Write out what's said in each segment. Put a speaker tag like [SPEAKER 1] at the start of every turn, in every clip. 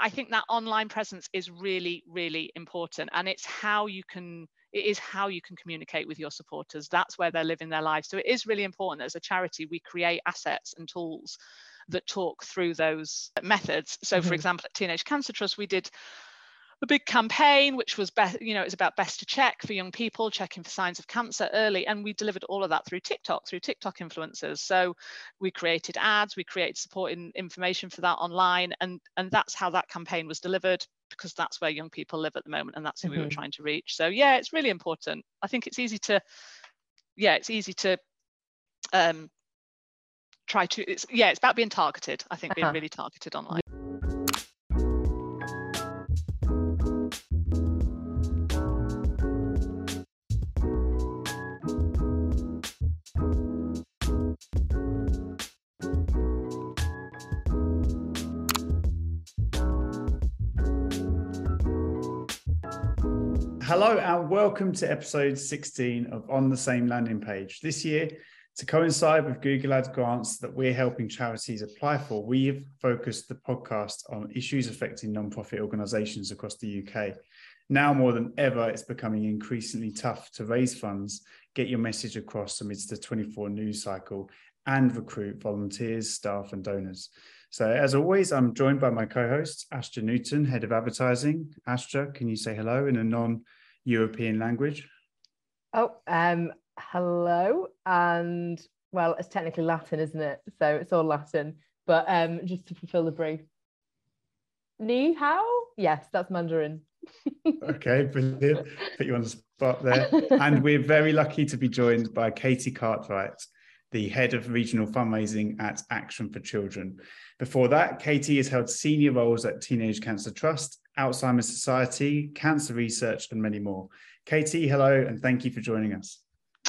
[SPEAKER 1] I think that online presence is really, really important. And it's how you can it is how you can communicate with your supporters. That's where they're living their lives. So it is really important as a charity, we create assets and tools that talk through those methods. So, mm-hmm. for example, at Teenage Cancer Trust, we did a big campaign which was best you know it was about best to check for young people checking for signs of cancer early and we delivered all of that through tiktok through tiktok influencers so we created ads we created supporting information for that online and and that's how that campaign was delivered because that's where young people live at the moment and that's who mm-hmm. we were mm-hmm. trying to reach so yeah it's really important i think it's easy to yeah it's easy to um try to it's yeah it's about being targeted i think uh-huh. being really targeted online
[SPEAKER 2] Hello and welcome to episode 16 of On the Same Landing Page. This year, to coincide with Google Ads grants that we're helping charities apply for, we've focused the podcast on issues affecting nonprofit organisations across the UK. Now more than ever, it's becoming increasingly tough to raise funds, get your message across amidst the 24 news cycle, and recruit volunteers, staff, and donors. So, as always, I'm joined by my co host, Astra Newton, Head of Advertising. Astra, can you say hello in a non European language?
[SPEAKER 3] Oh, um, hello. And well, it's technically Latin, isn't it? So it's all Latin. But um, just to fulfill the brief, Ni hao? Yes, that's Mandarin.
[SPEAKER 2] okay, brilliant. Put you on the spot there. And we're very lucky to be joined by Katie Cartwright, the head of regional fundraising at Action for Children. Before that, Katie has held senior roles at Teenage Cancer Trust, Alzheimer's Society, Cancer Research, and many more. Katie, hello, and thank you for joining us.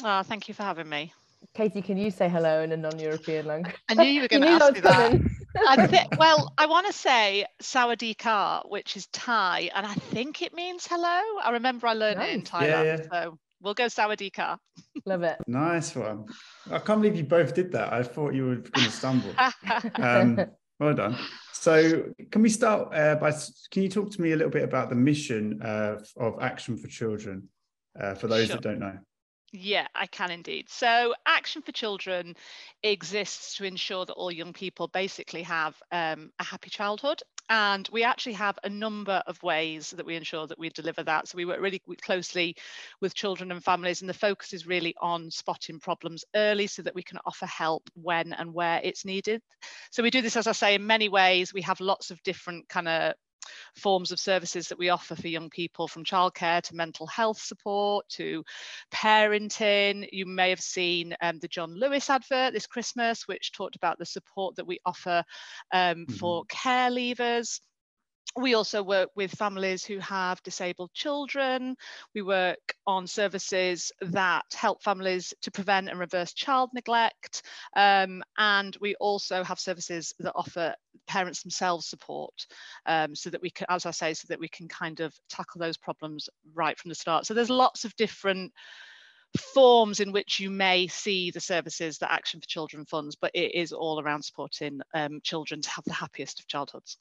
[SPEAKER 1] Oh, thank you for having me.
[SPEAKER 3] Katie, can you say hello in a non-European language?
[SPEAKER 1] I knew you were going to ask me that. I th- well, I want to say Sawadee which is Thai, and I think it means hello. I remember I learned nice. it in Thailand, yeah, yeah. so we'll go Sawadee
[SPEAKER 3] Love it.
[SPEAKER 2] Nice one. I can't believe you both did that. I thought you were going to stumble. um, well done. So, can we start uh, by? Can you talk to me a little bit about the mission uh, of Action for Children uh, for those sure. that don't know?
[SPEAKER 1] Yeah, I can indeed. So, Action for Children exists to ensure that all young people basically have um, a happy childhood and we actually have a number of ways that we ensure that we deliver that. So we work really closely with children and families, and the focus is really on spotting problems early so that we can offer help when and where it's needed. So we do this, as I say, in many ways. We have lots of different kind of forms of services that we offer for young people from childcare to mental health support to parenting. You may have seen um, the John Lewis advert this Christmas, which talked about the support that we offer um, mm-hmm. for care leavers we also work with families who have disabled children. We work on services that help families to prevent and reverse child neglect. Um, and we also have services that offer parents themselves support um, so that we can, as I say, so that we can kind of tackle those problems right from the start. So there's lots of different forms in which you may see the services that Action for Children funds, but it is all around supporting um, children to have the happiest of childhoods.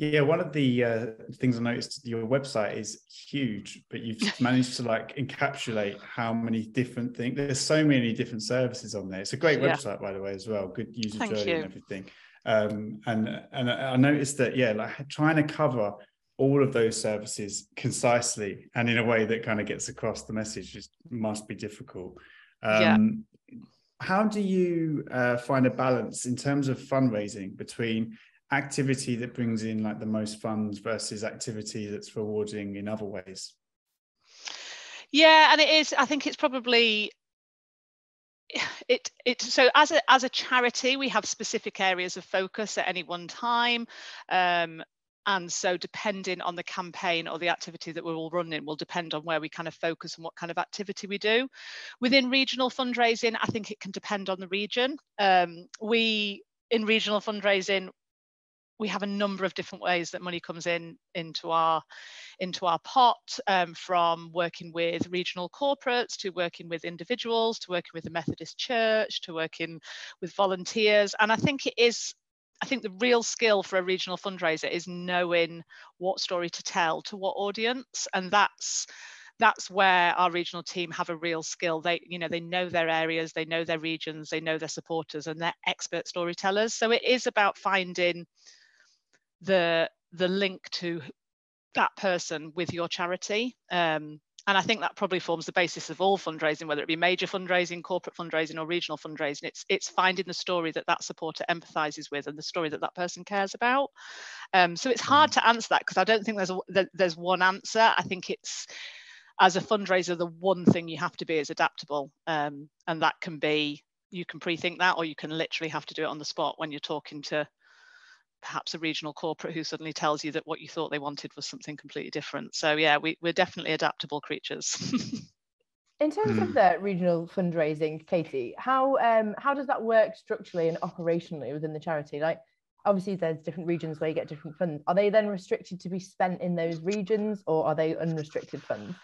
[SPEAKER 2] Yeah, one of the uh, things I noticed your website is huge, but you've managed to like encapsulate how many different things. There's so many different services on there. It's a great yeah. website, by the way, as well. Good user Thank journey you. and everything. Um, and and I noticed that yeah, like trying to cover all of those services concisely and in a way that kind of gets across the message just must be difficult. Um, yeah. How do you uh, find a balance in terms of fundraising between activity that brings in like the most funds versus activity that's rewarding in other ways?
[SPEAKER 1] Yeah and it is i think it's probably it it so as a as a charity we have specific areas of focus at any one time um, and so depending on the campaign or the activity that we're all running will depend on where we kind of focus and what kind of activity we do. Within regional fundraising i think it can depend on the region. Um, we in regional fundraising we have a number of different ways that money comes in into our into our pot um, from working with regional corporates to working with individuals to working with the methodist church to working with volunteers. And i think it is I think the real skill for a regional fundraiser is knowing what story to tell to what audience, and that's that's where our regional team have a real skill. They you know they know their areas they know their regions they know their supporters and they're expert storytellers. So it is about finding the the link to that person with your charity um, and I think that probably forms the basis of all fundraising, whether it be major fundraising, corporate fundraising, or regional fundraising. It's it's finding the story that that supporter empathises with and the story that that person cares about. Um, so it's hard mm. to answer that because I don't think there's a, there's one answer. I think it's as a fundraiser, the one thing you have to be is adaptable, um, and that can be you can pre-think that, or you can literally have to do it on the spot when you're talking to perhaps a regional corporate who suddenly tells you that what you thought they wanted was something completely different. So yeah, we, we're definitely adaptable creatures.
[SPEAKER 3] In terms mm. of hmm. the regional fundraising, Katie, how um, how does that work structurally and operationally within the charity? Like, obviously, there's different regions where you get different funds. Are they then restricted to be spent in those regions, or are they unrestricted funds?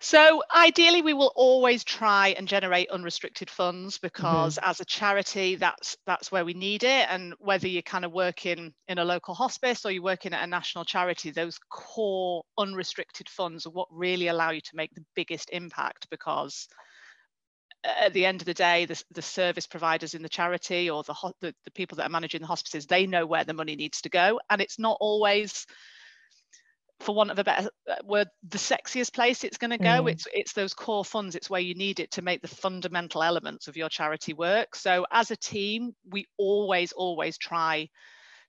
[SPEAKER 1] So ideally, we will always try and generate unrestricted funds because mm-hmm. as a charity, that's that's where we need it. And whether you're kind of working in a local hospice or you're working at a national charity, those core unrestricted funds are what really allow you to make the biggest impact because at the end of the day, the, the service providers in the charity or the, the, the people that are managing the hospices, they know where the money needs to go. And it's not always for want of a better uh, word, the sexiest place it's going to go. Mm. It's it's those core funds. It's where you need it to make the fundamental elements of your charity work. So as a team, we always always try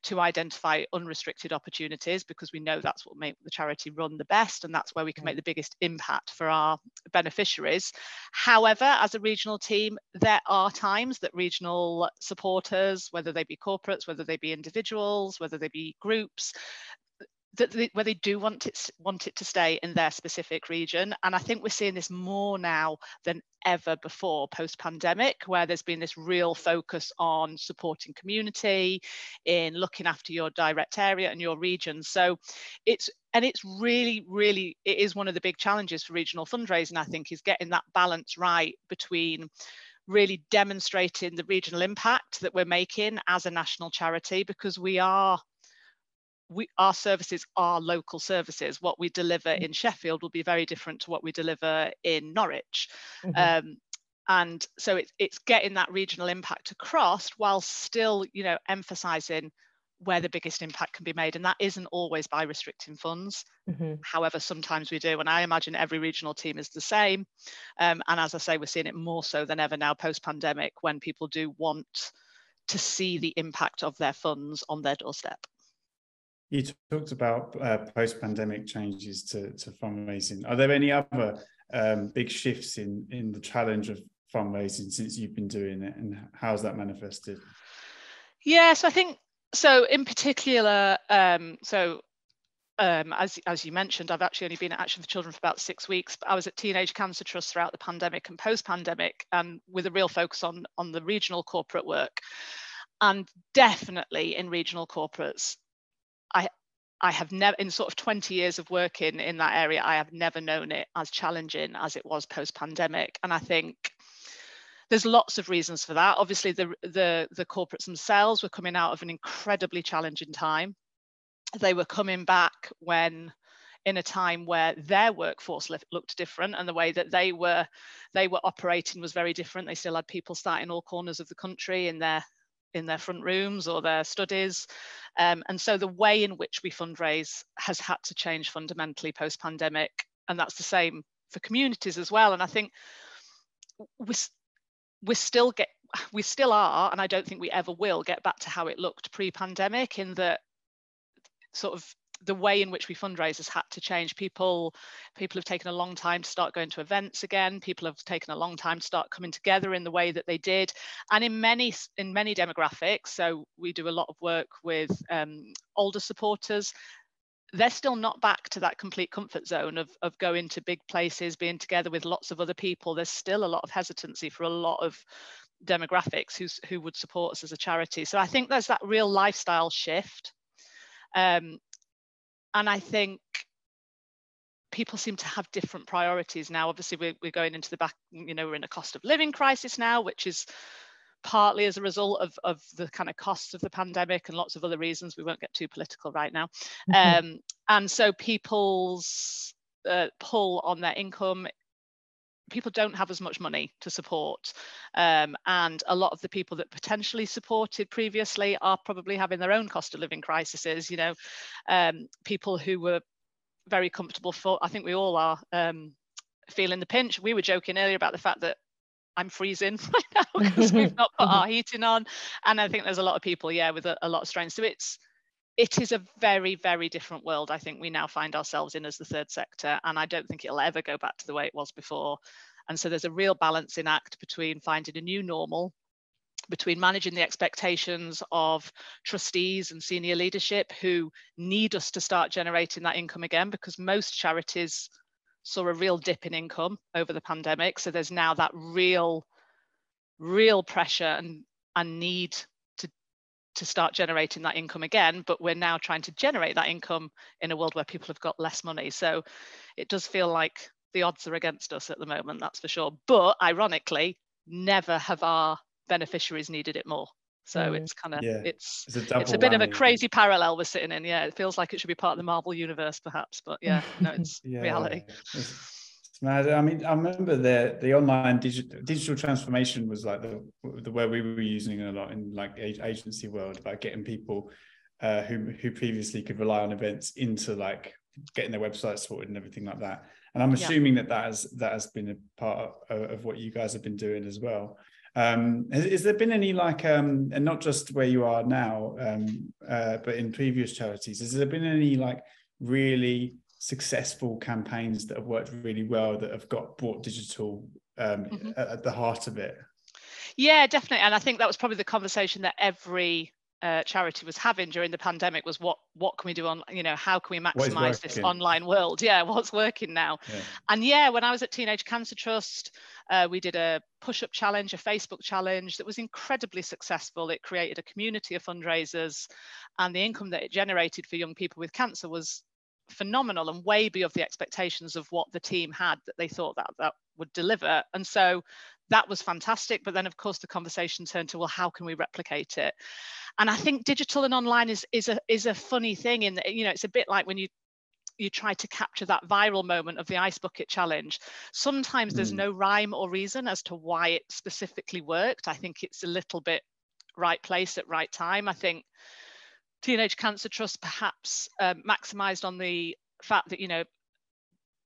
[SPEAKER 1] to identify unrestricted opportunities because we know that's what make the charity run the best and that's where we can mm. make the biggest impact for our beneficiaries. However, as a regional team, there are times that regional supporters, whether they be corporates, whether they be individuals, whether they be groups, that they, where they do want it want it to stay in their specific region. And i think we're seeing this more now than ever before post pandemic where there's been this real focus on supporting community in looking after your direct area and your region. So it's and it's really really it is one of the big challenges for regional fundraising i think is getting that balance right between really demonstrating the regional impact that we're making as a national charity because we are we, our services are local services. What we deliver mm. in Sheffield will be very different to what we deliver in Norwich. Mm-hmm. Um, and so it, it's getting that regional impact across while still, you know, emphasizing where the biggest impact can be made. And that isn't always by restricting funds. Mm-hmm. However, sometimes we do. And I imagine every regional team is the same. Um, and as I say, we're seeing it more so than ever now post pandemic when people do want to see the impact of their funds on their doorstep.
[SPEAKER 2] You talked about uh, post-pandemic changes to, to fundraising. Are there any other um, big shifts in in the challenge of fundraising since you've been doing it, and how's that manifested?
[SPEAKER 1] Yes, I think so. In particular, um, so um, as, as you mentioned, I've actually only been at Action for Children for about six weeks. But I was at Teenage Cancer Trust throughout the pandemic and post-pandemic, and with a real focus on on the regional corporate work. And definitely in regional corporates, I I have never, in sort of 20 years of working in that area, I have never known it as challenging as it was post pandemic. And I think there's lots of reasons for that. Obviously, the, the, the corporates themselves were coming out of an incredibly challenging time. They were coming back when in a time where their workforce looked different and the way that they were they were operating was very different they still had people starting all corners of the country in their in their front rooms or their studies. Um, and so the way in which we fundraise has had to change fundamentally post pandemic. And that's the same for communities as well. And I think we, we still get, we still are, and I don't think we ever will get back to how it looked pre pandemic in that sort of the way in which we fundraise has had to change. People, people have taken a long time to start going to events again. People have taken a long time to start coming together in the way that they did, and in many in many demographics. So we do a lot of work with um, older supporters. They're still not back to that complete comfort zone of, of going to big places, being together with lots of other people. There's still a lot of hesitancy for a lot of demographics who's, who would support us as a charity. So I think there's that real lifestyle shift. Um, and I think people seem to have different priorities now. Obviously, we're, we're going into the back, you know, we're in a cost of living crisis now, which is partly as a result of, of the kind of costs of the pandemic and lots of other reasons. We won't get too political right now. Mm-hmm. Um, and so people's uh, pull on their income people don't have as much money to support um, and a lot of the people that potentially supported previously are probably having their own cost of living crises you know um, people who were very comfortable for i think we all are um, feeling the pinch we were joking earlier about the fact that I'm freezing right now because we've not put our heating on. And I think there's a lot of people, yeah, with a, a lot of strain. So it's it is a very, very different world. I think we now find ourselves in as the third sector, and I don't think it'll ever go back to the way it was before. And so there's a real balancing act between finding a new normal, between managing the expectations of trustees and senior leadership who need us to start generating that income again, because most charities saw a real dip in income over the pandemic. So there's now that real, real pressure and, and need to, to start generating that income again. But we're now trying to generate that income in a world where people have got less money. So it does feel like the odds are against us at the moment, that's for sure. But ironically, never have our beneficiaries needed it more. So mm. it's kind of yeah. it's it's a, it's a bit of a crazy parallel we're sitting in. Yeah, it feels like it should be part of the Marvel universe, perhaps, but yeah, no, it's yeah, reality. It's,
[SPEAKER 2] it's mad. I mean, I remember the the online digital digital transformation was like the the word we were using a lot in like agency world about getting people uh, who who previously could rely on events into like getting their website sorted and everything like that. And I'm assuming yeah. that that has that has been a part of, of what you guys have been doing as well. Um, has, has, there been any like, um, and not just where you are now, um, uh, but in previous charities, has there been any like really successful campaigns that have worked really well that have got brought digital um, mm-hmm. at, at the heart of it?
[SPEAKER 1] Yeah, definitely. And I think that was probably the conversation that every uh, charity was having during the pandemic was what what can we do on you know how can we maximize this online world yeah what's working now yeah. and yeah when i was at teenage cancer trust uh, we did a push-up challenge a facebook challenge that was incredibly successful it created a community of fundraisers and the income that it generated for young people with cancer was phenomenal and way beyond the expectations of what the team had that they thought that that would deliver. And so that was fantastic. But then of course the conversation turned to well how can we replicate it? And i think digital and online is is a is a funny thing in that you know it's a bit like when you you try to capture that viral moment of the ice bucket challenge. Sometimes mm. there's no rhyme or reason as to why it specifically worked. I think it's a little bit right place at right time. I think teenage cancer trust perhaps um, maximized on the fact that you know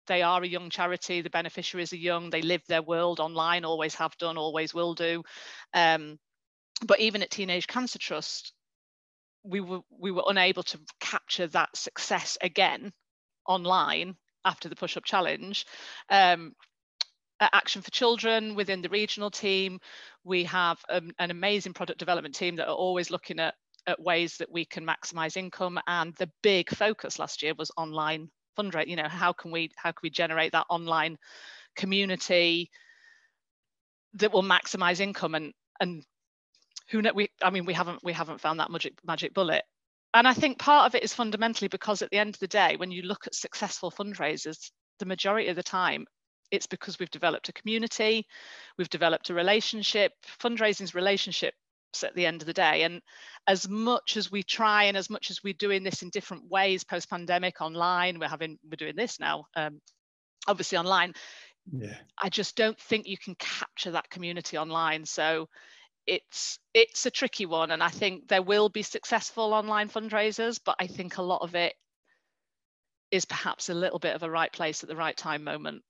[SPEAKER 1] they are a young charity the beneficiaries are young they live their world online always have done always will do. Um, but even at teenage cancer trust we were we were unable to capture that success again online after the push up challenge. Um, action for children within the regional team we have um, an amazing product development team that are always looking at at ways that we can maximize income and the big focus last year was online fundraise you know how can we how can we generate that online community that will maximize income? And and who know we i mean we haven't we haven't found that magic magic bullet. And i think part of it is fundamentally because at the end of the day when you look at successful fundraisers the majority of the time it's because we've developed a community we've developed a relationship. Fundraising's relationship at the end of the day. And as much as we try and as much as we're doing this in different ways post pandemic online, we're having we're doing this now, um, obviously online. Yeah. I just don't think you can capture that community online. So it's it's a tricky one. And I think there will be successful online fundraisers, but I think a lot of it is perhaps a little bit of a right place at the right time moment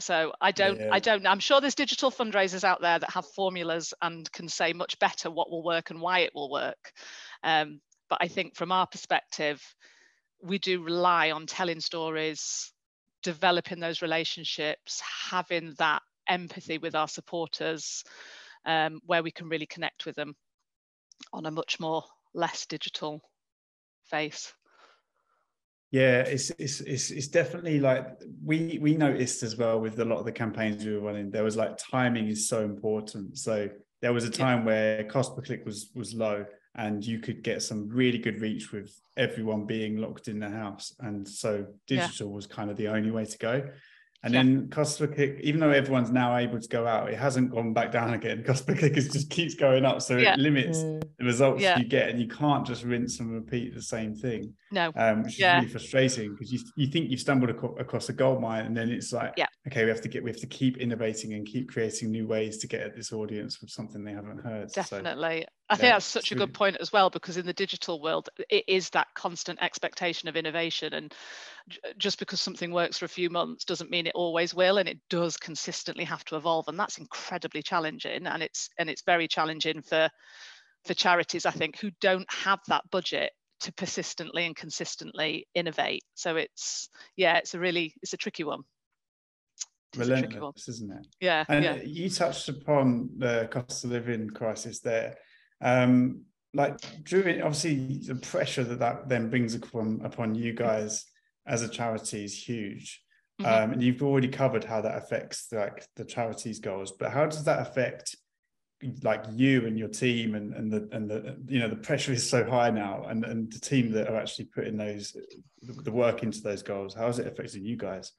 [SPEAKER 1] so I don't, yeah. I don't, I'm sure there's digital fundraisers out there that have formulas and can say much better what will work and why it will work. Um, but I think from our perspective, we do rely on telling stories, developing those relationships, having that empathy with our supporters, um, where we can really connect with them on a much more less digital face.
[SPEAKER 2] Yeah, it's, it's it's it's definitely like we we noticed as well with a lot of the campaigns we were running. There was like timing is so important. So there was a time yeah. where cost per click was was low, and you could get some really good reach with everyone being locked in the house. And so digital yeah. was kind of the only way to go. And yeah. then cost per click, even though everyone's now able to go out, it hasn't gone back down again. Cost per click is just keeps going up. So yeah. it limits mm. the results yeah. you get. And you can't just rinse and repeat the same thing.
[SPEAKER 1] No.
[SPEAKER 2] Um, which is really frustrating because you, you think you've stumbled ac- across a gold mine and then it's like,
[SPEAKER 1] yeah.
[SPEAKER 2] okay, we have to get we have to keep innovating and keep creating new ways to get at this audience with something they haven't heard.
[SPEAKER 1] Definitely. So, I think that's such a good point as well, because in the digital world, it is that constant expectation of innovation. And just because something works for a few months doesn't mean it always will and it does consistently have to evolve and that's incredibly challenging and it's and it's very challenging for for charities i think who don't have that budget to persistently and consistently innovate. So it's yeah it's a really it's a tricky one.
[SPEAKER 2] Relentless isn't it?
[SPEAKER 1] Yeah
[SPEAKER 2] and
[SPEAKER 1] yeah.
[SPEAKER 2] you touched upon the cost of living crisis there um like during obviously the pressure that that then brings upon upon you guys as a charity is huge. Mm-hmm. Um, and you've already covered how that affects like the charity's goals, but how does that affect like you and your team and, and the and the you know the pressure is so high now and, and the team that are actually putting those the work into those goals how is it affecting you guys?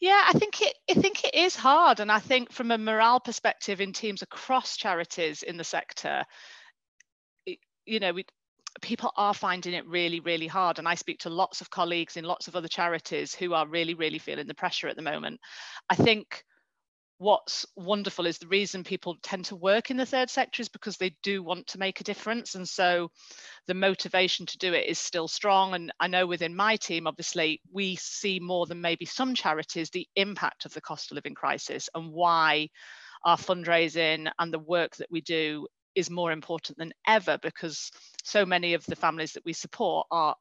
[SPEAKER 1] Yeah i think it i think it is hard. And i think from a morale perspective in teams across charities in the sector you know we people are finding it really, really hard. And I speak to lots of colleagues in lots of other charities who are really, really feeling the pressure at the moment. I think what's wonderful is the reason people tend to work in the third sector is because they do want to make a difference. And so the motivation to do it is still strong. And I know within my team, obviously, we see more than maybe some charities the impact of the cost of living crisis and why our fundraising and the work that we do is more important than ever because so many of the families that we support are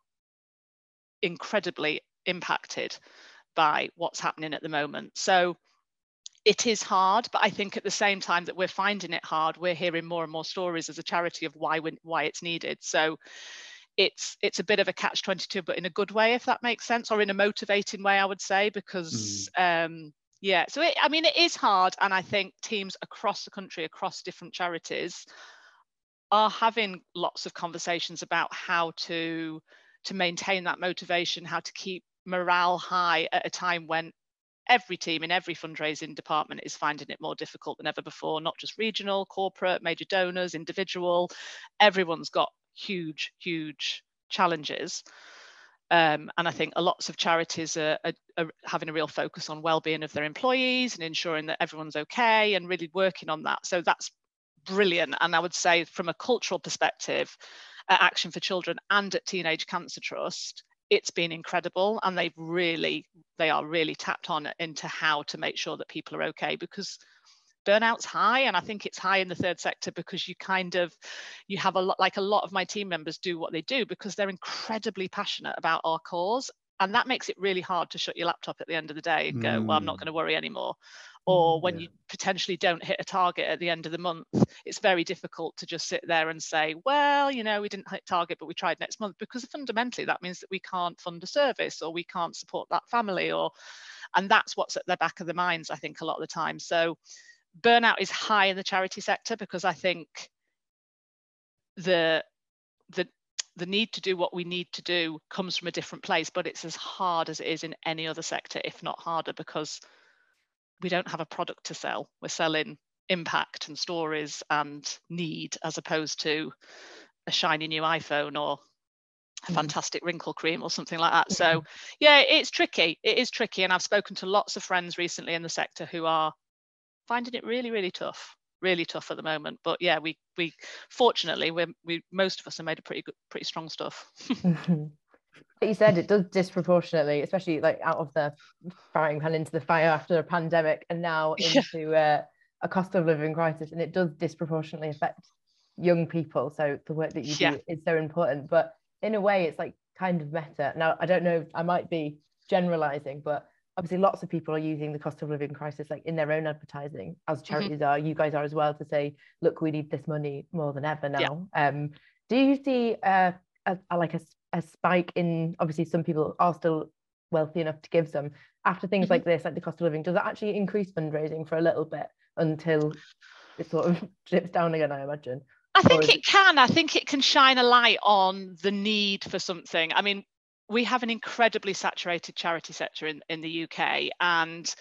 [SPEAKER 1] incredibly impacted by what's happening at the moment. So it is hard, but I think at the same time that we're finding it hard, we're hearing more and more stories as a charity of why we, why it's needed. So it's it's a bit of a catch 22 but in a good way if that makes sense or in a motivating way i would say because mm. um yeah so it, i mean it is hard and i think teams across the country across different charities are having lots of conversations about how to to maintain that motivation how to keep morale high at a time when every team in every fundraising department is finding it more difficult than ever before not just regional corporate major donors individual. Everyone's got huge huge challenges um, and I think lots of charities are, are, are, having a real focus on well-being of their employees and ensuring that everyone's okay and really working on that. So that's brilliant. And I would say from a cultural perspective, at Action for Children and at Teenage Cancer Trust, it's been incredible and they've really they are really tapped on into how to make sure that people are okay because burnout's high and i think it's high in the third sector because you kind of you have a lot like a lot of my team members do what they do because they're incredibly passionate about our cause and that makes it really hard to shut your laptop at the end of the day and go mm. well i'm not mm. going to worry anymore or when yeah. you potentially don't hit a target at the end of the month it's very difficult to just sit there and say well you know we didn't hit target but we tried next month because fundamentally that means that we can't fund a service or we can't support that family or and that's what's at the back of the minds i think a lot of the time so burnout is high in the charity sector because I think the the the need to do what we need to do comes from a different place, but it's as hard as it is in any other sector, if not harder, because we don't have a product to sell. We're selling impact and stories and need as opposed to a shiny new iPhone or a mm. fantastic wrinkle cream or something like that. So yeah, it's tricky. It is tricky. And I've spoken to lots of friends recently in the sector who are finding it really, really tough, really tough at the moment. But yeah, we we fortunately we we most of us have made a pretty good, pretty strong stuff.
[SPEAKER 3] But you said it does disproportionately, especially like out of the frying pan into the fire after a pandemic, and now into yeah. uh, a cost of living crisis, and it does disproportionately affect young people. So the work that you do is so important. But in a way, it's like kind of meta. Now I don't know, I might be generalizing, but obviously lots of people are using the cost of living crisis like in their own advertising as mm-hmm. charities mm-hmm. are you guys are as well to say look we need this money more than ever now yeah. um do you see uh, a, a, like a, a spike in obviously some people are still wealthy enough to give some after things mm-hmm. like this like the cost of living does it actually increase fundraising for a little bit until it sort of dips down again i imagine
[SPEAKER 1] I think it, it can. I think it can shine a light on the need for something. I mean, we have an incredibly saturated charity sector in, in the UK. And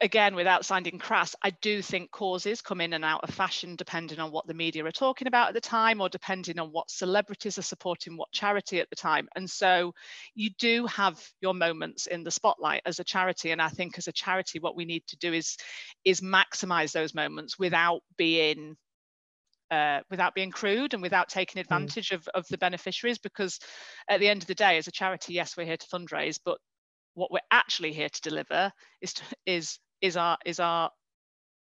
[SPEAKER 1] again, without sounding crass, I do think causes come in and out of fashion depending on what the media are talking about at the time or depending on what celebrities are supporting what charity at the time. And so you do have your moments in the spotlight as a charity. And I think as a charity, what we need to do is, is maximize those moments without being uh, without being crude and without taking mm. advantage mm. of, of the beneficiaries because at the end of the day as a charity yes we're here to fundraise but what we're actually here to deliver is to, is is our is our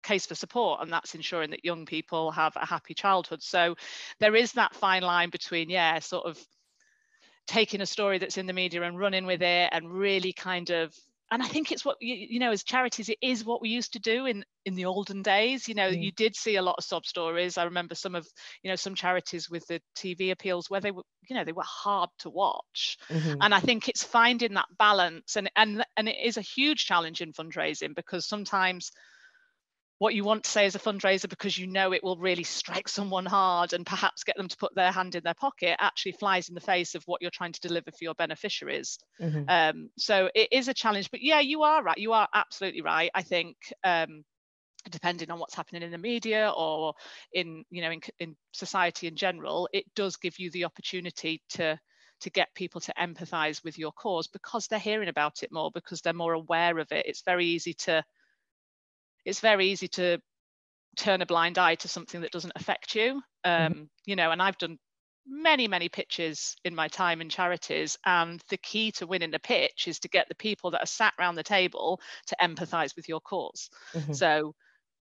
[SPEAKER 1] case for support and that's ensuring that young people have a happy childhood so there is that fine line between yeah sort of taking a story that's in the media and running with it and really kind of and I think it's what you, you, know as charities it is what we used to do in in the olden days you know mm. you did see a lot of sob stories I remember some of you know some charities with the TV appeals where they were you know they were hard to watch mm-hmm. and I think it's finding that balance and and and it is a huge challenge in fundraising because sometimes what you want to say as a fundraiser because you know it will really strike someone hard and perhaps get them to put their hand in their pocket actually flies in the face of what you're trying to deliver for your beneficiaries. Mm-hmm. um, so it is a challenge but yeah you are right. You are absolutely right. I think um, depending on what's happening in the media or in you know in, in society in general it does give you the opportunity to to get people to empathize with your cause because they're hearing about it more because they're more aware of it. It's very easy to it's very easy to turn a blind eye to something that doesn't affect you mm-hmm. um, mm-hmm. you know and i've done many many pitches in my time in charities and the key to winning a pitch is to get the people that are sat around the table to empathize with your cause mm-hmm. so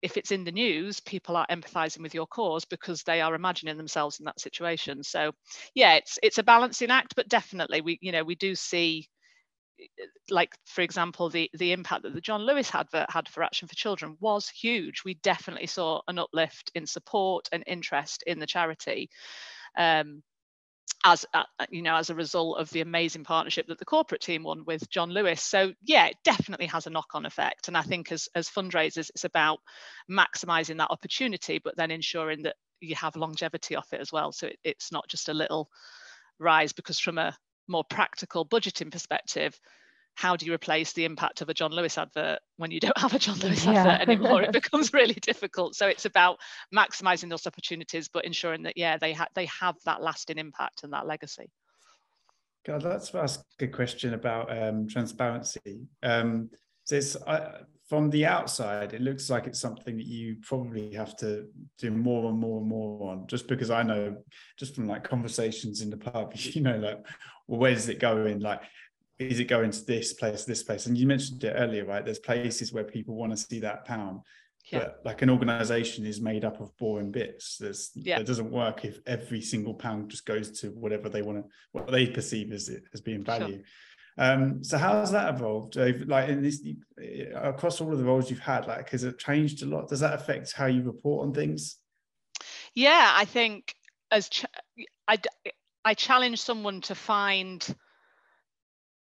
[SPEAKER 1] if it's in the news people are empathizing with your cause because they are imagining themselves in that situation so yeah it's it's a balancing act but definitely we you know we do see like for example the the impact that the john lewis advert had for action for children was huge. We definitely saw an uplift in support and interest in the charity um, as uh, you know as a result of the amazing partnership that the corporate team won with john lewis. So yeah it definitely has a knock-on effect. And i think as as fundraisers it's about maximizing that opportunity but then ensuring that you have longevity off it as well. So it, it's not just a little rise because from a more practical budgeting perspective, how do you replace the impact of a John Lewis advert when you don't have a John Lewis yeah. advert anymore? It becomes really difficult. So it's about maximizing those opportunities, but ensuring that yeah, they have they have that lasting impact and that legacy.
[SPEAKER 2] God, let's ask a question about um, transparency. Um, so it's, I, from the outside, it looks like it's something that you probably have to do more and more and more on. Just because I know, just from like conversations in the pub, you know, like, well, where does it go in? Like, is it going to this place, this place? And you mentioned it earlier, right? There's places where people want to see that pound. Yeah. But like an organization is made up of boring bits. There's yeah. it doesn't work if every single pound just goes to whatever they want to, what they perceive as it as being value. Sure. Um, so how has that evolved? Like in this, across all of the roles you've had, like has it changed a lot? Does that affect how you report on things?
[SPEAKER 1] Yeah, I think as ch- I, I challenge someone to find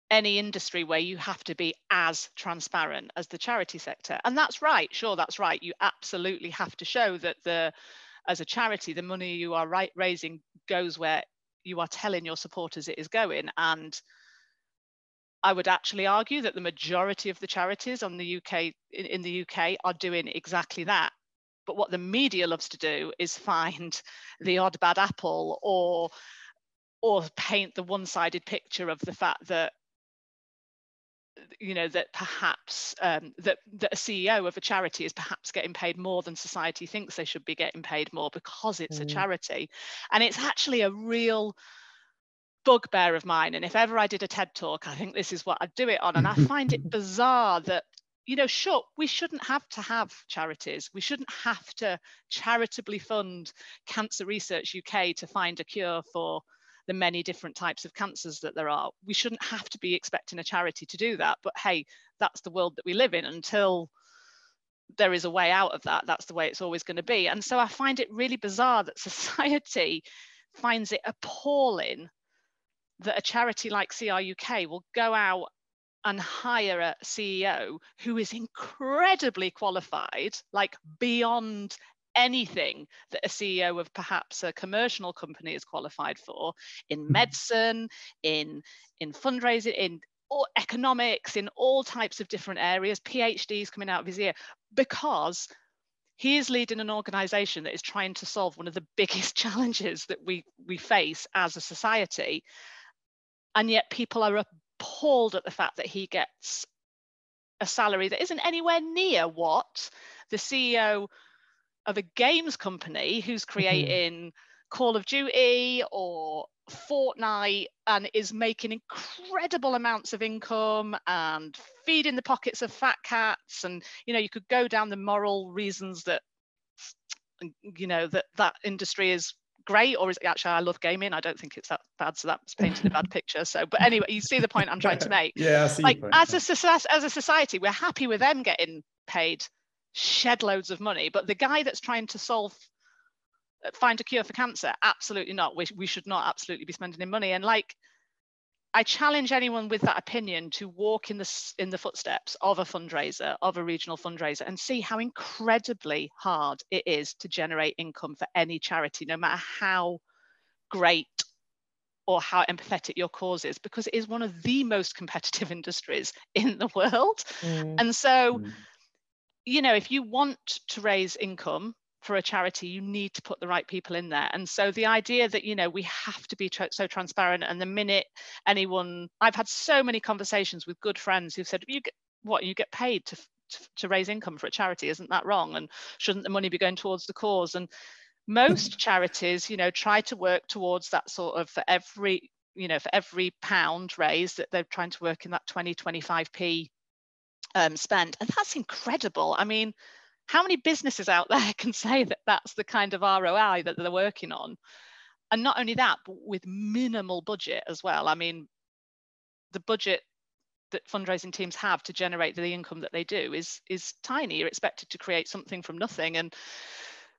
[SPEAKER 1] any industry where you have to be as transparent as the charity sector and that's right sure that's right you absolutely have to show that the as a charity the money you are right, raising goes where you are telling your supporters it is going and I would actually argue that the majority of the charities on the UK in, in the UK are doing exactly that. But what the media loves to do is find the odd bad apple or or paint the one-sided picture of the fact that you know that perhaps um, that, that a CEO of a charity is perhaps getting paid more than society thinks they should be getting paid more because it's mm. a charity and it's actually a real bugbear of mine. And if ever I did a TED talk, I think this is what I'd do it on. And I find it bizarre that, you know, sure, we shouldn't have to have charities. We shouldn't have to charitably fund Cancer Research UK to find a cure for the many different types of cancers that there are. We shouldn't have to be expecting a charity to do that. But hey, that's the world that we live in until there is a way out of that. That's the way it's always going to be. And so I find it really bizarre that society finds it appalling that a charity like CRUK will go out and hire a CEO who is incredibly qualified, like beyond anything that a CEO of perhaps a commercial company is qualified for in mm-hmm. medicine, in in fundraising, in all economics, in all types of different areas, PhDs coming out of his ear, because he is leading an organization that is trying to solve one of the biggest challenges that we we face as a society and yet people are appalled at the fact that he gets a salary that isn't anywhere near what the ceo of a games company who's mm-hmm. creating mm-hmm. call of duty or Fortnite and is making incredible amounts of income and feeding the pockets of fat cats. And, you know, you could go down the moral reasons that, you know, that that industry is great or is it actually I love gaming? I don't think it's that bad. So that's painting a bad picture. So, but anyway, you see the point I'm trying to make.
[SPEAKER 2] yeah,
[SPEAKER 1] like as a as a society, we're happy with them getting paid shed loads of money, but the guy that's trying to solve uh, find a cure for cancer absolutely not we, we should not absolutely be spending in money and like I challenge anyone with that opinion to walk in the in the footsteps of a fundraiser, of a regional fundraiser, and see how incredibly hard it is to generate income for any charity, no matter how great or how empathetic your cause is, because it is one of the most competitive industries in the world. Mm. And so, mm. you know, if you want to raise income for a charity you need to put the right people in there. And so the idea that you know we have to be so transparent and the minute anyone i've had so many conversations with good friends who've said you get what you get paid to, to, to raise income for a charity isn't that wrong? And shouldn't the money be going towards the cause? And most charities you know try to work towards that sort of for every you know for every pound raised that they're trying to work in that 20 25p um, spend. And that's incredible. I mean how many businesses out there can say that that's the kind of ROI that they're working on? And not only that, but with minimal budget as well. I mean, the budget that fundraising teams have to generate the income that they do is is tiny. You're expected to create something from nothing. And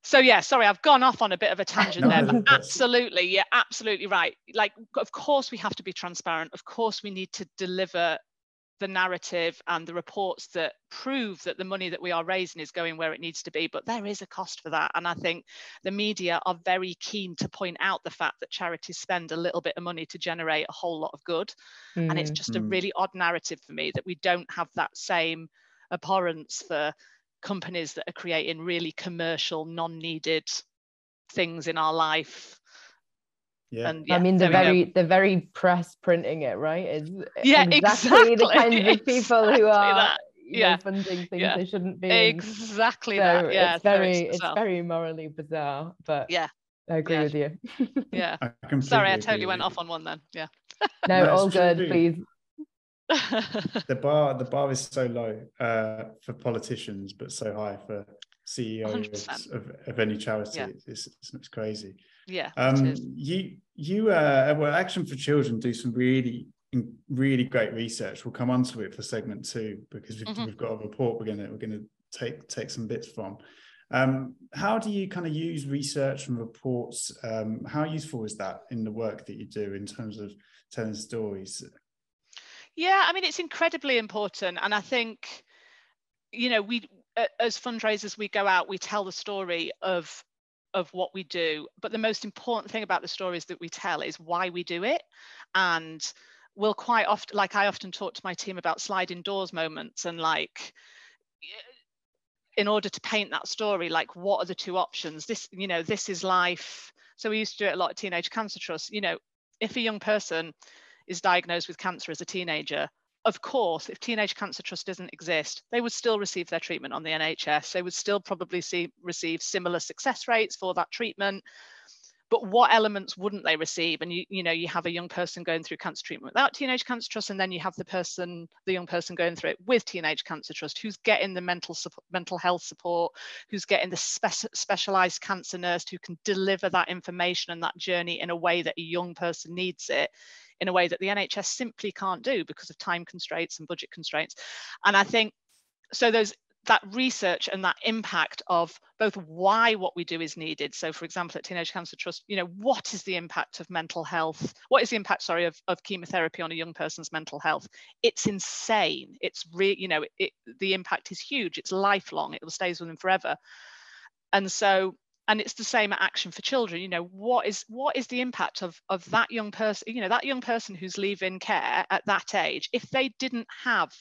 [SPEAKER 1] so yeah, sorry, I've gone off on a bit of a tangent no, there, but absolutely, yeah, absolutely right. Like, of course, we have to be transparent. Of course, we need to deliver the narrative and the reports that prove that the money that we are raising is going where it needs to be. But there is a cost for that. And I think the media are very keen to point out the fact that charities spend a little bit of money to generate a whole lot of good. Mm. And it's just a mm. really odd narrative for me that we don't have that same abhorrence for companies that are creating really commercial, non needed things in our life
[SPEAKER 3] yeah. And, yeah, I mean, the very the very press printing it, right? Is
[SPEAKER 1] yeah,
[SPEAKER 3] exactly,
[SPEAKER 1] exactly.
[SPEAKER 3] the kinds exactly of people who are yeah. Know, funding things yeah. they shouldn't be.
[SPEAKER 1] Exactly so that. Yeah,
[SPEAKER 3] it's very it's, it's very morally bizarre, but
[SPEAKER 1] yeah,
[SPEAKER 3] I agree
[SPEAKER 1] yeah.
[SPEAKER 3] with you.
[SPEAKER 1] yeah. I Sorry, I totally went off on one then. Yeah.
[SPEAKER 3] no, no all good, true. please.
[SPEAKER 2] the bar the bar is so low uh, for politicians, but so high for CEOs of, of any charity. Yeah. It's, it's, it's crazy.
[SPEAKER 1] Yeah.
[SPEAKER 2] Um, you you uh, well, Action for Children do some really really great research. We'll come onto it for segment two because we've, mm-hmm. we've got a report we're gonna we're gonna take take some bits from. Um, how do you kind of use research and reports? Um, how useful is that in the work that you do in terms of telling stories?
[SPEAKER 1] Yeah, I mean it's incredibly important, and I think you know we as fundraisers we go out we tell the story of of what we do but the most important thing about the stories that we tell is why we do it. And we'll quite often like i often talk to my team about sliding doors moments and like in order to paint that story like what are the two options? This you know this is life. So we used to do it a lot at teenage cancer trust. You know if a young person is diagnosed with cancer as a teenager of course, if Teenage Cancer Trust doesn't exist, they would still receive their treatment on the NHS. They would still probably see, receive similar success rates for that treatment. But what elements wouldn't they receive? And you, you know, you have a young person going through cancer treatment without Teenage Cancer Trust, and then you have the person, the young person going through it with Teenage Cancer Trust, who's getting the mental mental health support, who's getting the spe- specialized cancer nurse who can deliver that information and that journey in a way that a young person needs it in a way that the NHS simply can't do because of time constraints and budget constraints. And I think so there's that research and that impact of both why what we do is needed. So, for example, at Teenage Cancer Trust, you know, what is the impact of mental health? What is the impact, sorry, of, of chemotherapy on a young person's mental health? It's insane. It's really, you know, it, the impact is huge. It's lifelong. It stays with them forever. and so and it's the same at action for children you know what is what is the impact of of that young person you know that young person who's leaving care at that age if they didn't have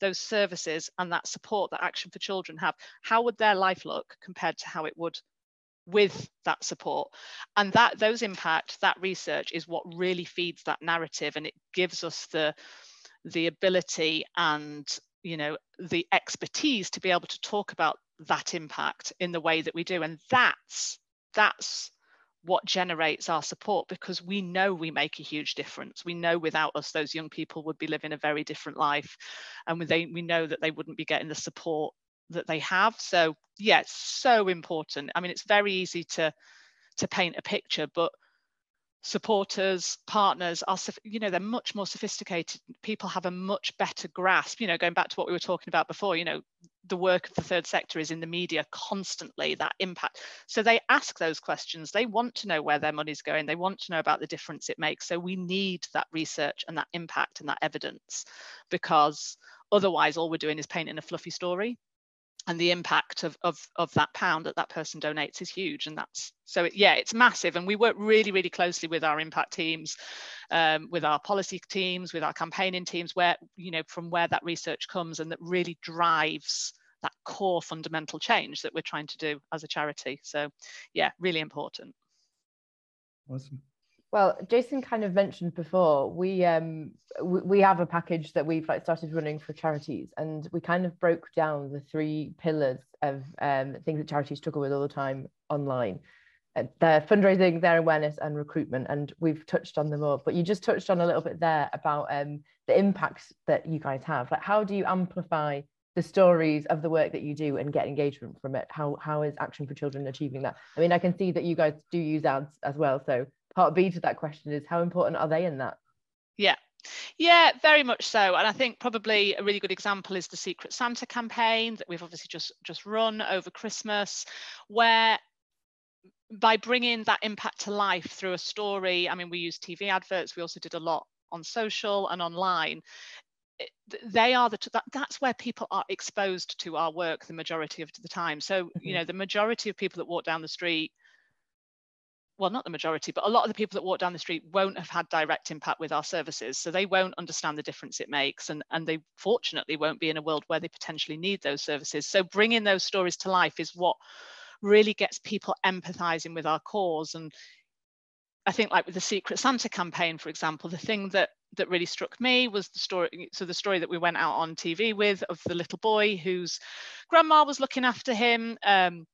[SPEAKER 1] those services and that support that action for children have how would their life look compared to how it would with that support? And that those impact that research is what really feeds that narrative and it gives us the the ability and you know the expertise to be able to talk about that impact in the way that we do. And that's that's what generates our support because we know we make a huge difference. We know without us those young people would be living a very different life and they, we know that they wouldn't be getting the support that they have. So yeah it's so important. I mean it's very easy to to paint a picture but supporters partners are you know they're much more sophisticated. People have a much better grasp you know going back to what we were talking about before you know the work of the third sector is in the media constantly that impact. So they ask those questions. They want to know where their money's going. They want to know about the difference it makes. So we need that research and that impact and that evidence because otherwise all we're doing is painting a fluffy story and the impact of, of, of that pound that that person donates is huge and that's so it, yeah it's massive and we work really really closely with our impact teams um, with our policy teams with our campaigning teams where you know from where that research comes and that really drives that core fundamental change that we're trying to do as a charity. So yeah really important.
[SPEAKER 2] Awesome
[SPEAKER 3] well, Jason kind of mentioned before we um we, we have a package that we've like started running for charities, and we kind of broke down the three pillars of um, things that charities struggle with all the time online. Uh, their fundraising, their awareness, and recruitment, and we've touched on them all. But you just touched on a little bit there about um, the impacts that you guys have. Like, how do you amplify the stories of the work that you do and get engagement from it? How how is Action for Children achieving that? I mean, I can see that you guys do use ads as well, so part B to that question is how important are they in that?
[SPEAKER 1] Yeah. Yeah, very much so. And I think probably a really good example is the Secret Santa campaign that we've obviously just just run over Christmas, where by bringing that impact to life through a story, I mean, we use TV adverts, we also did a lot on social and online. They are the that, that's where people are exposed to our work the majority of the time. So, mm-hmm. you know, the majority of people that walk down the street well, not the majority, but a lot of the people that walk down the street won't have had direct impact with our services. So they won't understand the difference it makes. And, and they fortunately won't be in a world where they potentially need those services. So bringing those stories to life is what really gets people empathizing with our cause. And I think like with the Secret Santa campaign, for example, the thing that that really struck me was the story so the story that we went out on tv with of the little boy whose grandma was looking after him um,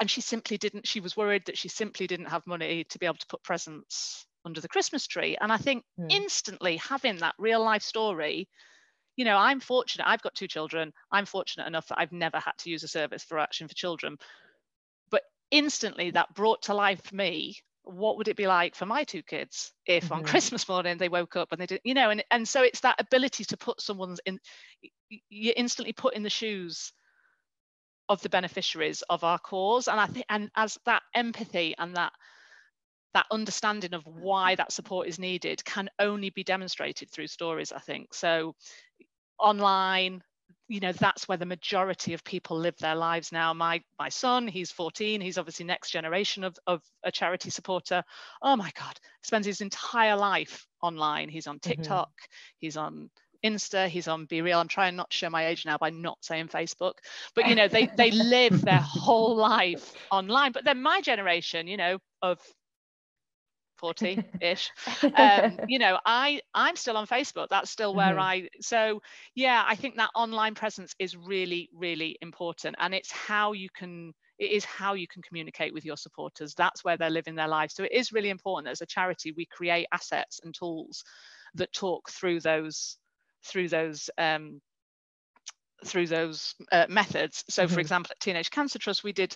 [SPEAKER 1] and she simply didn't she was worried that she simply didn't have money to be able to put presents under the christmas tree and i think mm. instantly having that real life story you know i'm fortunate i've got two children i'm fortunate enough that i've never had to use a service for action for children but instantly that brought to life for me what would it be like for my two kids if mm-hmm. on christmas morning they woke up and they didn't, you know and, and so it's that ability to put someone's in you're instantly put in the shoes of the beneficiaries of our cause and i think and as that empathy and that that understanding of why that support is needed can only be demonstrated through stories i think so online you know that's where the majority of people live their lives now my my son he's 14 he's obviously next generation of, of a charity supporter oh my god spends his entire life online he's on mm-hmm. tiktok mm-hmm. he's on Insta, he's on BeReal. I'm trying not to show my age now by not saying Facebook, but you know, they they live their whole life online. But then my generation, you know, of 40-ish, um, you know, I I'm still on Facebook. That's still where mm-hmm. I so yeah, I think that online presence is really, really important. And it's how you can it is how you can communicate with your supporters. That's where they're living their lives. So it is really important as a charity, we create assets and tools that talk through those through those um, through those uh, methods. So, mm-hmm. for example, at Teenage Cancer Trust, we did